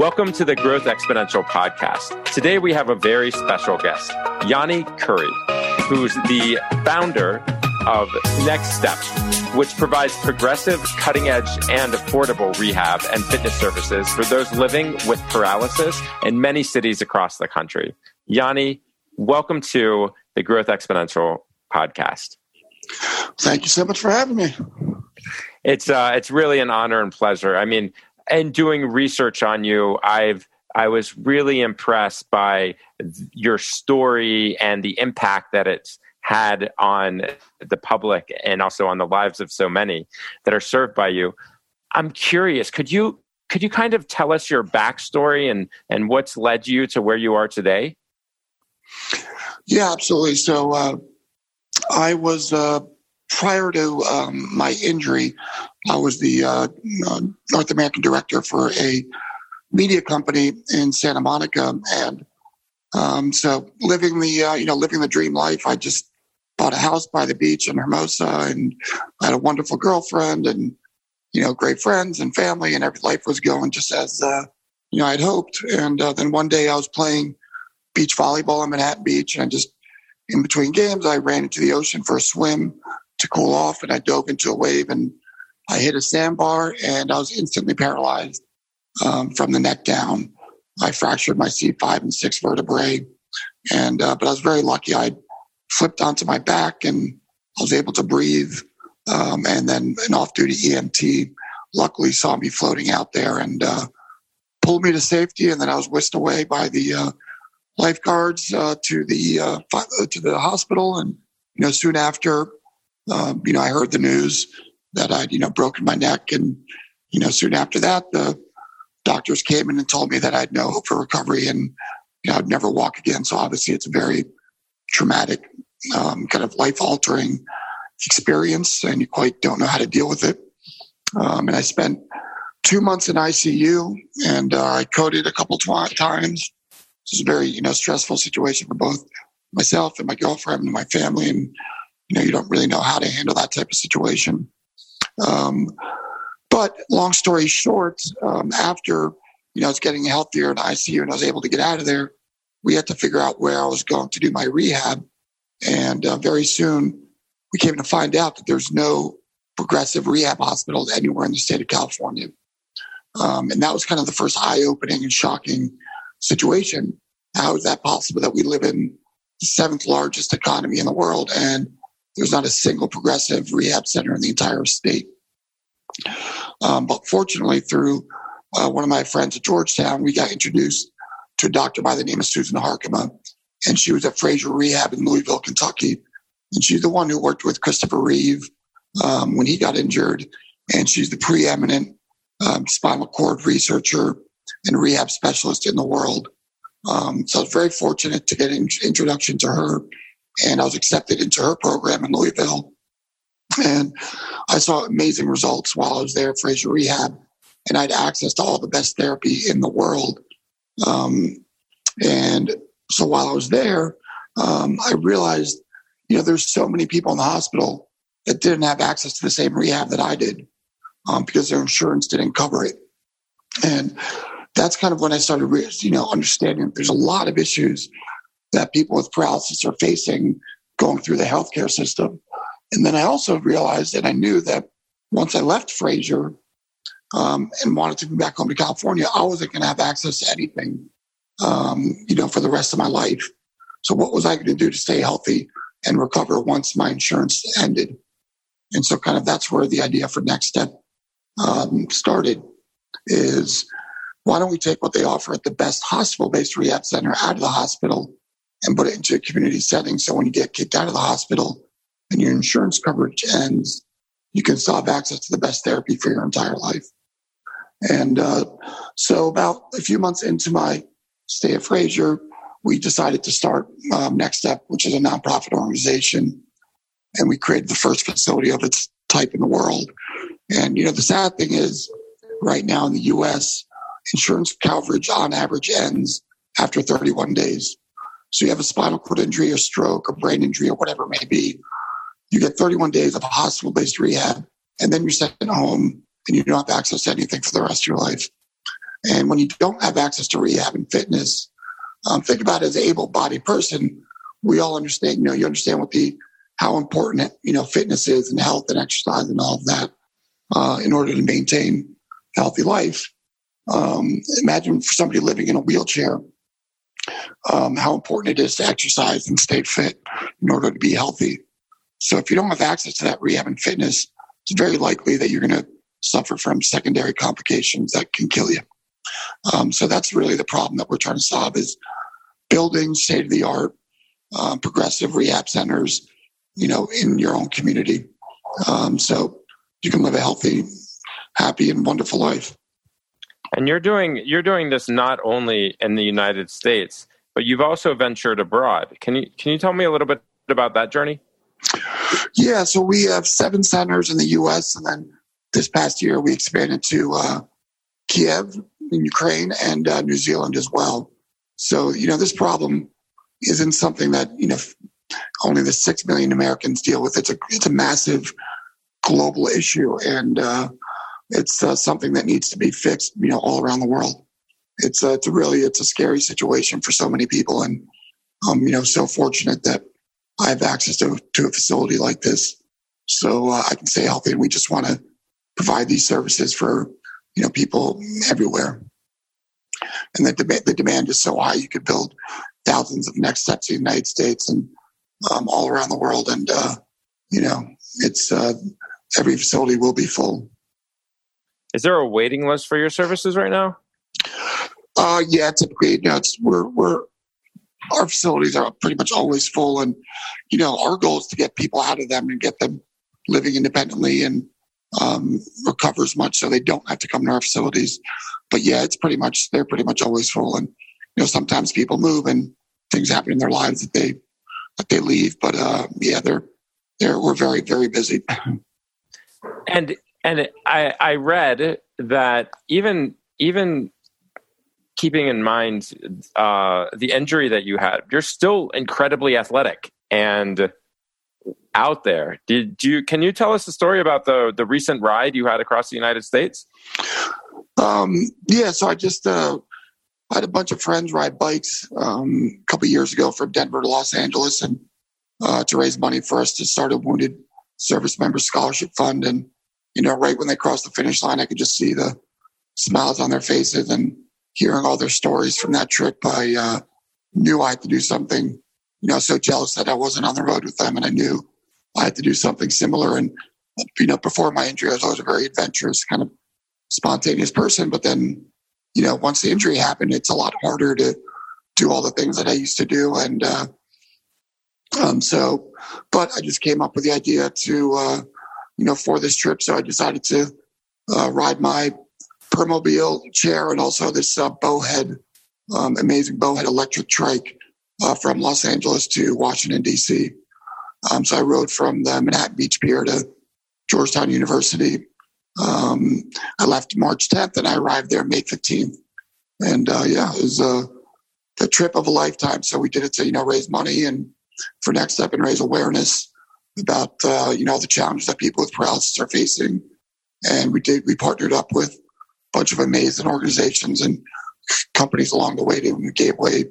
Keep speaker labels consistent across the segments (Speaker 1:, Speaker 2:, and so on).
Speaker 1: Welcome to the Growth Exponential podcast. Today we have a very special guest, Janne Kouri, who's the founder of Next Step, which provides progressive, cutting edge, and affordable rehab and fitness services for those living with paralysis in many cities across the country. Janne, welcome to the Growth Exponential podcast.
Speaker 2: Thank you so much for having me.
Speaker 1: It's uh, it's really an honor and pleasure. I mean, and doing research on you, I've I was really impressed by your story and the impact that it's had on the public and also on the lives of so many that are served by you. I'm curious, could you could you kind of tell us your backstory and and what's led you to where you are today?
Speaker 2: Yeah, absolutely. So uh, I was uh, prior to um, my injury, I was the uh, uh, North American director for a media company in Santa Monica, and um, so living the uh, you know living the dream life. I just bought a house by the beach in Hermosa, and I had a wonderful girlfriend, and you know great friends and family, and every life was going just as uh, you know I'd hoped. And uh, then one day I was playing beach volleyball in Manhattan Beach, and I just in between games I ran into the ocean for a swim to cool off and I dove into a wave and I hit a sandbar and I was instantly paralyzed um, from the neck down. I fractured my C5 and six vertebrae. And, uh, but I was very lucky. I flipped onto my back and I was able to breathe. Um, and then an off duty EMT luckily saw me floating out there and, uh, pulled me to safety. And then I was whisked away by the, uh, lifeguards, uh, to the, uh, to the hospital. And, you know, soon after, um, you know, I heard the news that I'd, you know, broken my neck. And, you know, soon after that, the doctors came in and told me that I had no hope for recovery and you know, I'd never walk again. So obviously it's a very traumatic, um, kind of life altering experience and you quite don't know how to deal with it. Um, and I spent two months in ICU and uh, I coded a couple tw- times. It was a very, you know, stressful situation for both myself and my girlfriend and my family. And you know, you don't really know how to handle that type of situation. Um, but long story short, um, after you know, I was getting healthier in ICU and I was able to get out of there, we had to figure out where I was going to do my rehab. And uh, very soon, we came to find out that there's no progressive rehab hospitals anywhere in the state of California. Um, and that was kind of the first eye opening and shocking situation. How is that possible that we live in the seventh largest economy in the world and there's not a single progressive rehab center in the entire state. Um, but fortunately, through uh, one of my friends at Georgetown, we got introduced to a doctor by the name of Susan Harkema, and she was at Frazier Rehab in Louisville, Kentucky. And she's the one who worked with Christopher Reeve um, when he got injured, and she's the preeminent um, spinal cord researcher and rehab specialist in the world. Um, so I was very fortunate to get an introduction to her and I was accepted into her program in Louisville. And I saw amazing results while I was there at Frazier Rehab, and I had access to all the best therapy in the world. Um, and so while I was there, um, I realized, you know, there's so many people in the hospital that didn't have access to the same rehab that I did um, because their insurance didn't cover it. And that's kind of when I started, you know, understanding there's a lot of issues that people with paralysis are facing going through the healthcare system. And then I also realized that I knew that once I left Frazier um, and wanted to be back home to California, I wasn't going to have access to anything, um, you know, for the rest of my life. So what was I going to do to stay healthy and recover once my insurance ended? And so kind of that's where the idea for Next Step um, started is why don't we take what they offer at the best hospital-based rehab center out of the hospital and put it into a community setting. So when you get kicked out of the hospital and your insurance coverage ends, you can still have access to the best therapy for your entire life. And uh, so about a few months into my stay at Frazier, we decided to start um, Next Step, which is a nonprofit organization. And we created the first facility of its type in the world. And, you know, the sad thing is right now in the US, insurance coverage on average ends after 31 days. So you have a spinal cord injury or stroke or brain injury or whatever it may be. You get 31 days of a hospital based rehab and then you're sent home and you don't have access to anything for the rest of your life. And when you don't have access to rehab and fitness, um, think about as an able-bodied person. We all understand, you know, you understand what the how important you know fitness is and health and exercise and all of that uh, in order to maintain healthy life. Um, imagine for somebody living in a wheelchair, um, how important it is to exercise and stay fit in order to be healthy. So if you don't have access to that rehab and fitness, it's very likely that you're going to suffer from secondary complications that can kill you. Um, so that's really the problem that we're trying to solve is building state of the art um, progressive rehab centers, you know, in your own community. Um, so you can live a healthy, happy, and wonderful life.
Speaker 1: And you're doing you're doing this not only in the United States, but you've also ventured abroad. Can you can you tell me a little bit about that journey?
Speaker 2: Yeah, so we have seven centers in the U.S. and then this past year we expanded to uh, Kiev in Ukraine and uh, New Zealand as well. So you know this problem isn't something that you know only the six million Americans deal with. It's a it's a massive global issue, and uh, it's uh, something that needs to be fixed. You know, all around the world. It's uh, it's a really it's a scary situation for so many people, and I'm you know so fortunate that I have access to to a facility like this, so uh, I can stay healthy. And we just want to provide these services for you know people everywhere. And the demand the demand is so high, you could build thousands of next steps in the United States and um, all around the world. And uh, you know, it's uh, every facility will be full.
Speaker 1: Is there a waiting list for your services right now?
Speaker 2: Uh, yeah, typically, you know, it's we're we're our facilities are pretty much always full, and you know, our goal is to get people out of them and get them living independently and um, recover as much so they don't have to come to our facilities. But yeah, it's pretty much they're pretty much always full, and you know, sometimes people move and things happen in their lives that they that they leave. But uh, yeah, they're they're we're very very busy.
Speaker 1: And and I I read that even even keeping in mind uh, the injury that you had, you're still incredibly athletic and out there. Did you? Can you tell us the story about the the recent ride you had across the United States?
Speaker 2: Um, yeah, so I just uh, I had a bunch of friends ride bikes um, a couple years ago from Denver to Los Angeles, and uh, to raise money for us to start a wounded service member scholarship fund. And you know, right when they crossed the finish line, I could just see the smiles on their faces and hearing all their stories from that trip. I uh, knew I had to do something. You know, so jealous that I wasn't on the road with them, and I knew I had to do something similar. And you know, before my injury, I was always a very adventurous, kind of spontaneous person. But then you know, once the injury happened, it's a lot harder to do all the things that I used to do. And uh, um, so, but I just came up with the idea to, uh, you know, for this trip. So I decided to uh, ride my Permobil chair and also this uh, Bowhead, um, amazing Bowhead electric trike uh, from Los Angeles to Washington, D.C. Um, so I rode from the Manhattan Beach Pier to Georgetown University um, I left March 10th and I arrived there May 15th. And uh, yeah, it was a, a trip of a lifetime. So we did it to, you know, raise money and for Next Step and raise awareness about, uh, you know, the challenges that people with paralysis are facing. And we did, we partnered up with a bunch of amazing organizations and companies along the way. To, gave away a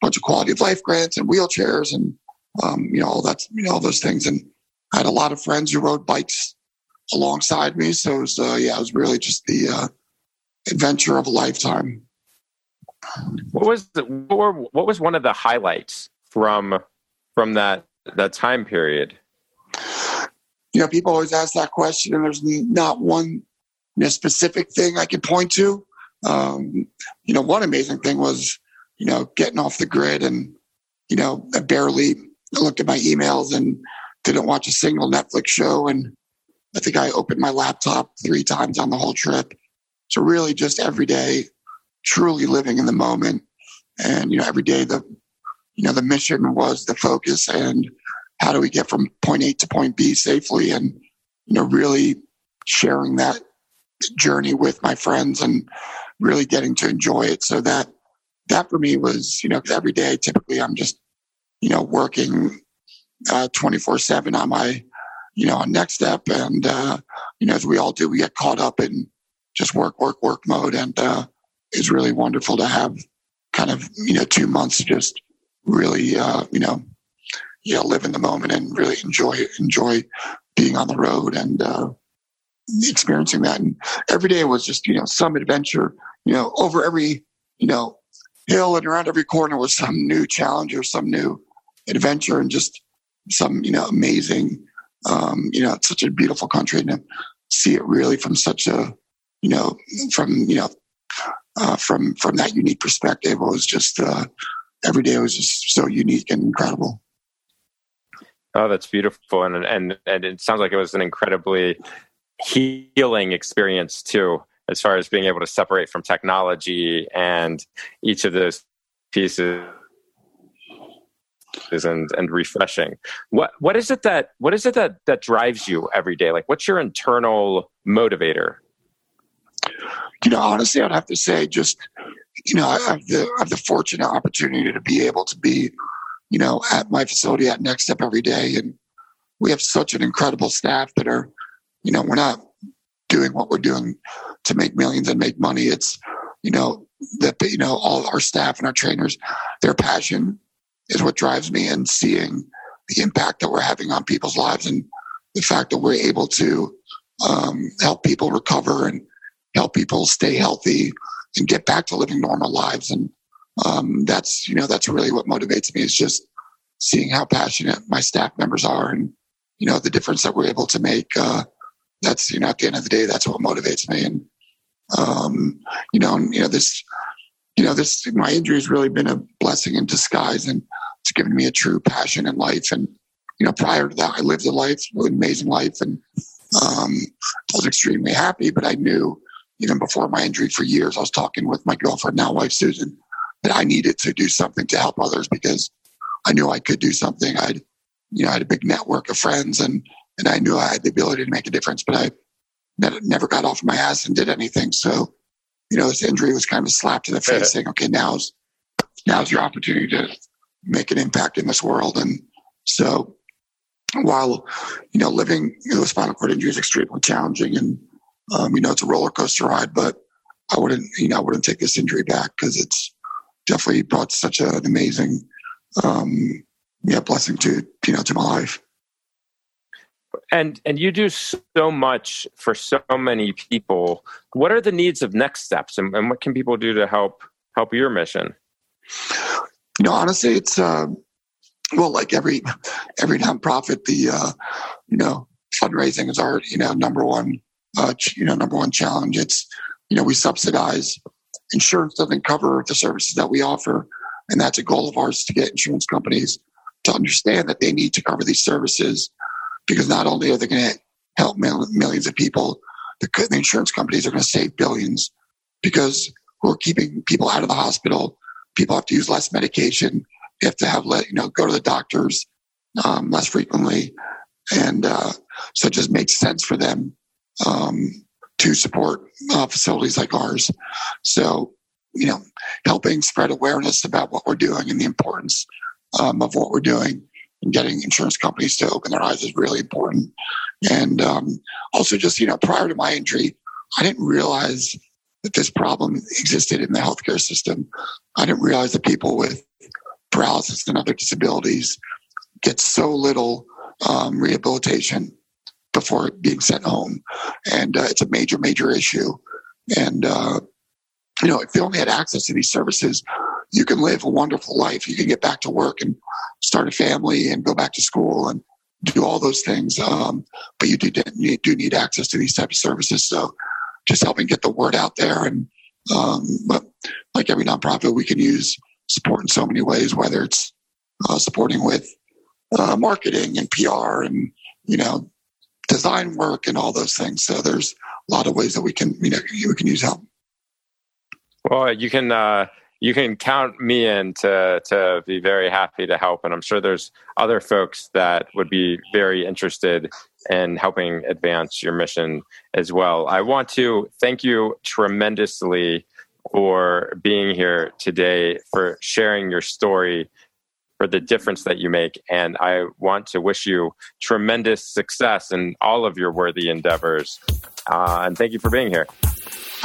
Speaker 2: bunch of quality of life grants and wheelchairs and, um, you know, all that, you know, all those things. And I had a lot of friends who rode bikes alongside me. So it was, uh, yeah, it was really just the uh, adventure of a lifetime.
Speaker 1: What was the, what, were, what was one of the highlights from from that that time period?
Speaker 2: You know, people always ask that question, and there's not one you know, specific thing I can point to. Um, you know, one amazing thing was you know getting off the grid, and you know, I barely looked at my emails and didn't watch a single Netflix show, and I think I opened my laptop three times on the whole trip. So really just every day, truly living in the moment. And, you know, every day the, you know, the mission was the focus and how do we get from point A to point B safely and, you know, really sharing that journey with my friends and really getting to enjoy it. So that, that for me was, you know, every day typically I'm just, you know, working uh, 24 seven on my, you know, on next step. And, uh, you know, as we all do, we get caught up in just work, work, work mode. And, uh, is really wonderful to have kind of, you know, two months just really, uh, you know, you know, live in the moment and really enjoy, enjoy being on the road and, uh, experiencing that. And every day was just, you know, some adventure, you know, over every, you know, hill and around every corner was some new challenge or some new adventure and just some, you know, amazing, um, you know, it's such a beautiful country and to see it really from such a, you know, from, you know, uh, from, from that unique perspective it was just, uh, every day was just so unique and incredible.
Speaker 1: Oh, that's beautiful. And, and, and it sounds like it was an incredibly healing experience too, as far as being able to separate from technology and each of those pieces and and refreshing. What what is it that what is it that that drives you every day? Like what's your internal motivator?
Speaker 2: You know, honestly, I'd have to say just you know, I have the I have the fortunate opportunity to be able to be, you know, at my facility at Next Step every day, and we have such an incredible staff that are you know, we're not doing what we're doing to make millions and make money. It's, you know, that, you know, all our staff and our trainers, their passion is what drives me and seeing the impact that we're having on people's lives and the fact that we're able to um, help people recover and help people stay healthy and get back to living normal lives. And um, that's, you know, that's really what motivates me is just seeing how passionate my staff members are and, you know, the difference that we're able to make. Uh, that's you know at the end of the day that's what motivates me and um, you know and, you know this you know this my injury has really been a blessing in disguise and it's given me a true passion in life and you know prior to that i lived a life an amazing life and um, i was extremely happy but i knew even before my injury for years i was talking with my girlfriend now wife susan that i needed to do something to help others because i knew i could do something i'd you know i had a big network of friends and and I knew I had the ability to make a difference, but I never got off my ass and did anything. So, you know, this injury was kind of a slap to the face, saying, "Okay, now's now's your opportunity to make an impact in this world." And so, while you know, living you know, a spinal cord injury is extremely challenging, and um, you know, it's a roller coaster ride, but I wouldn't, you know, I wouldn't take this injury back because it's definitely brought such an amazing, um, yeah, blessing to you know to my life.
Speaker 1: And and you do so much for so many people. What are the needs of next steps and, and what can people do to help help your mission?
Speaker 2: You know honestly it's uh, well like every every nonprofit the uh, you know fundraising is our you know number one uh, you know number one challenge. It's you know we subsidize insurance doesn't cover the services that we offer and that's a goal of ours to get insurance companies to understand that they need to cover these services because not only are they going to help millions of people, the, insurance companies are going to save billions because we're keeping people out of the hospital. People have to use less medication. They have to have, you know, go to the doctors um, less frequently. And uh, so it just makes sense for them um, to support uh, facilities like ours. So, you know, helping spread awareness about what we're doing and the importance um, of what we're doing and getting insurance companies to open their eyes is really important. And um, also, just you know, prior to my injury, I didn't realize that this problem existed in the healthcare system. I didn't realize that people with paralysis and other disabilities get so little um, rehabilitation before being sent home, and uh, it's a major, major issue. And uh, you know, if they only had access to these services, you can live a wonderful life. You can get back to work and start a family and go back to school and do all those things. Um, but you do, you do need access to these types of services. So just helping get the word out there. And um, but like every nonprofit, we can use support in so many ways, whether it's uh, supporting with uh, marketing and PR and, you know, design work and all those things. So there's a lot of ways that we can, you know, we can use help.
Speaker 1: Well, you can, uh, you can count me in to to be very happy to help and i'm sure there's other folks that would be very interested in helping advance your mission as well i want to thank you tremendously for being here today for sharing your story for the difference that you make and i want to wish you tremendous success in all of your worthy endeavors uh, and thank you for being here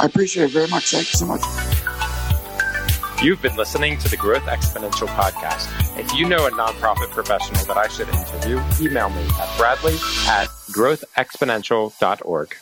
Speaker 2: i appreciate it very much thank you so much
Speaker 1: You've been listening to the Growth Exponential podcast. If you know a nonprofit professional that I should interview, email me at bradley at growthexponential.org.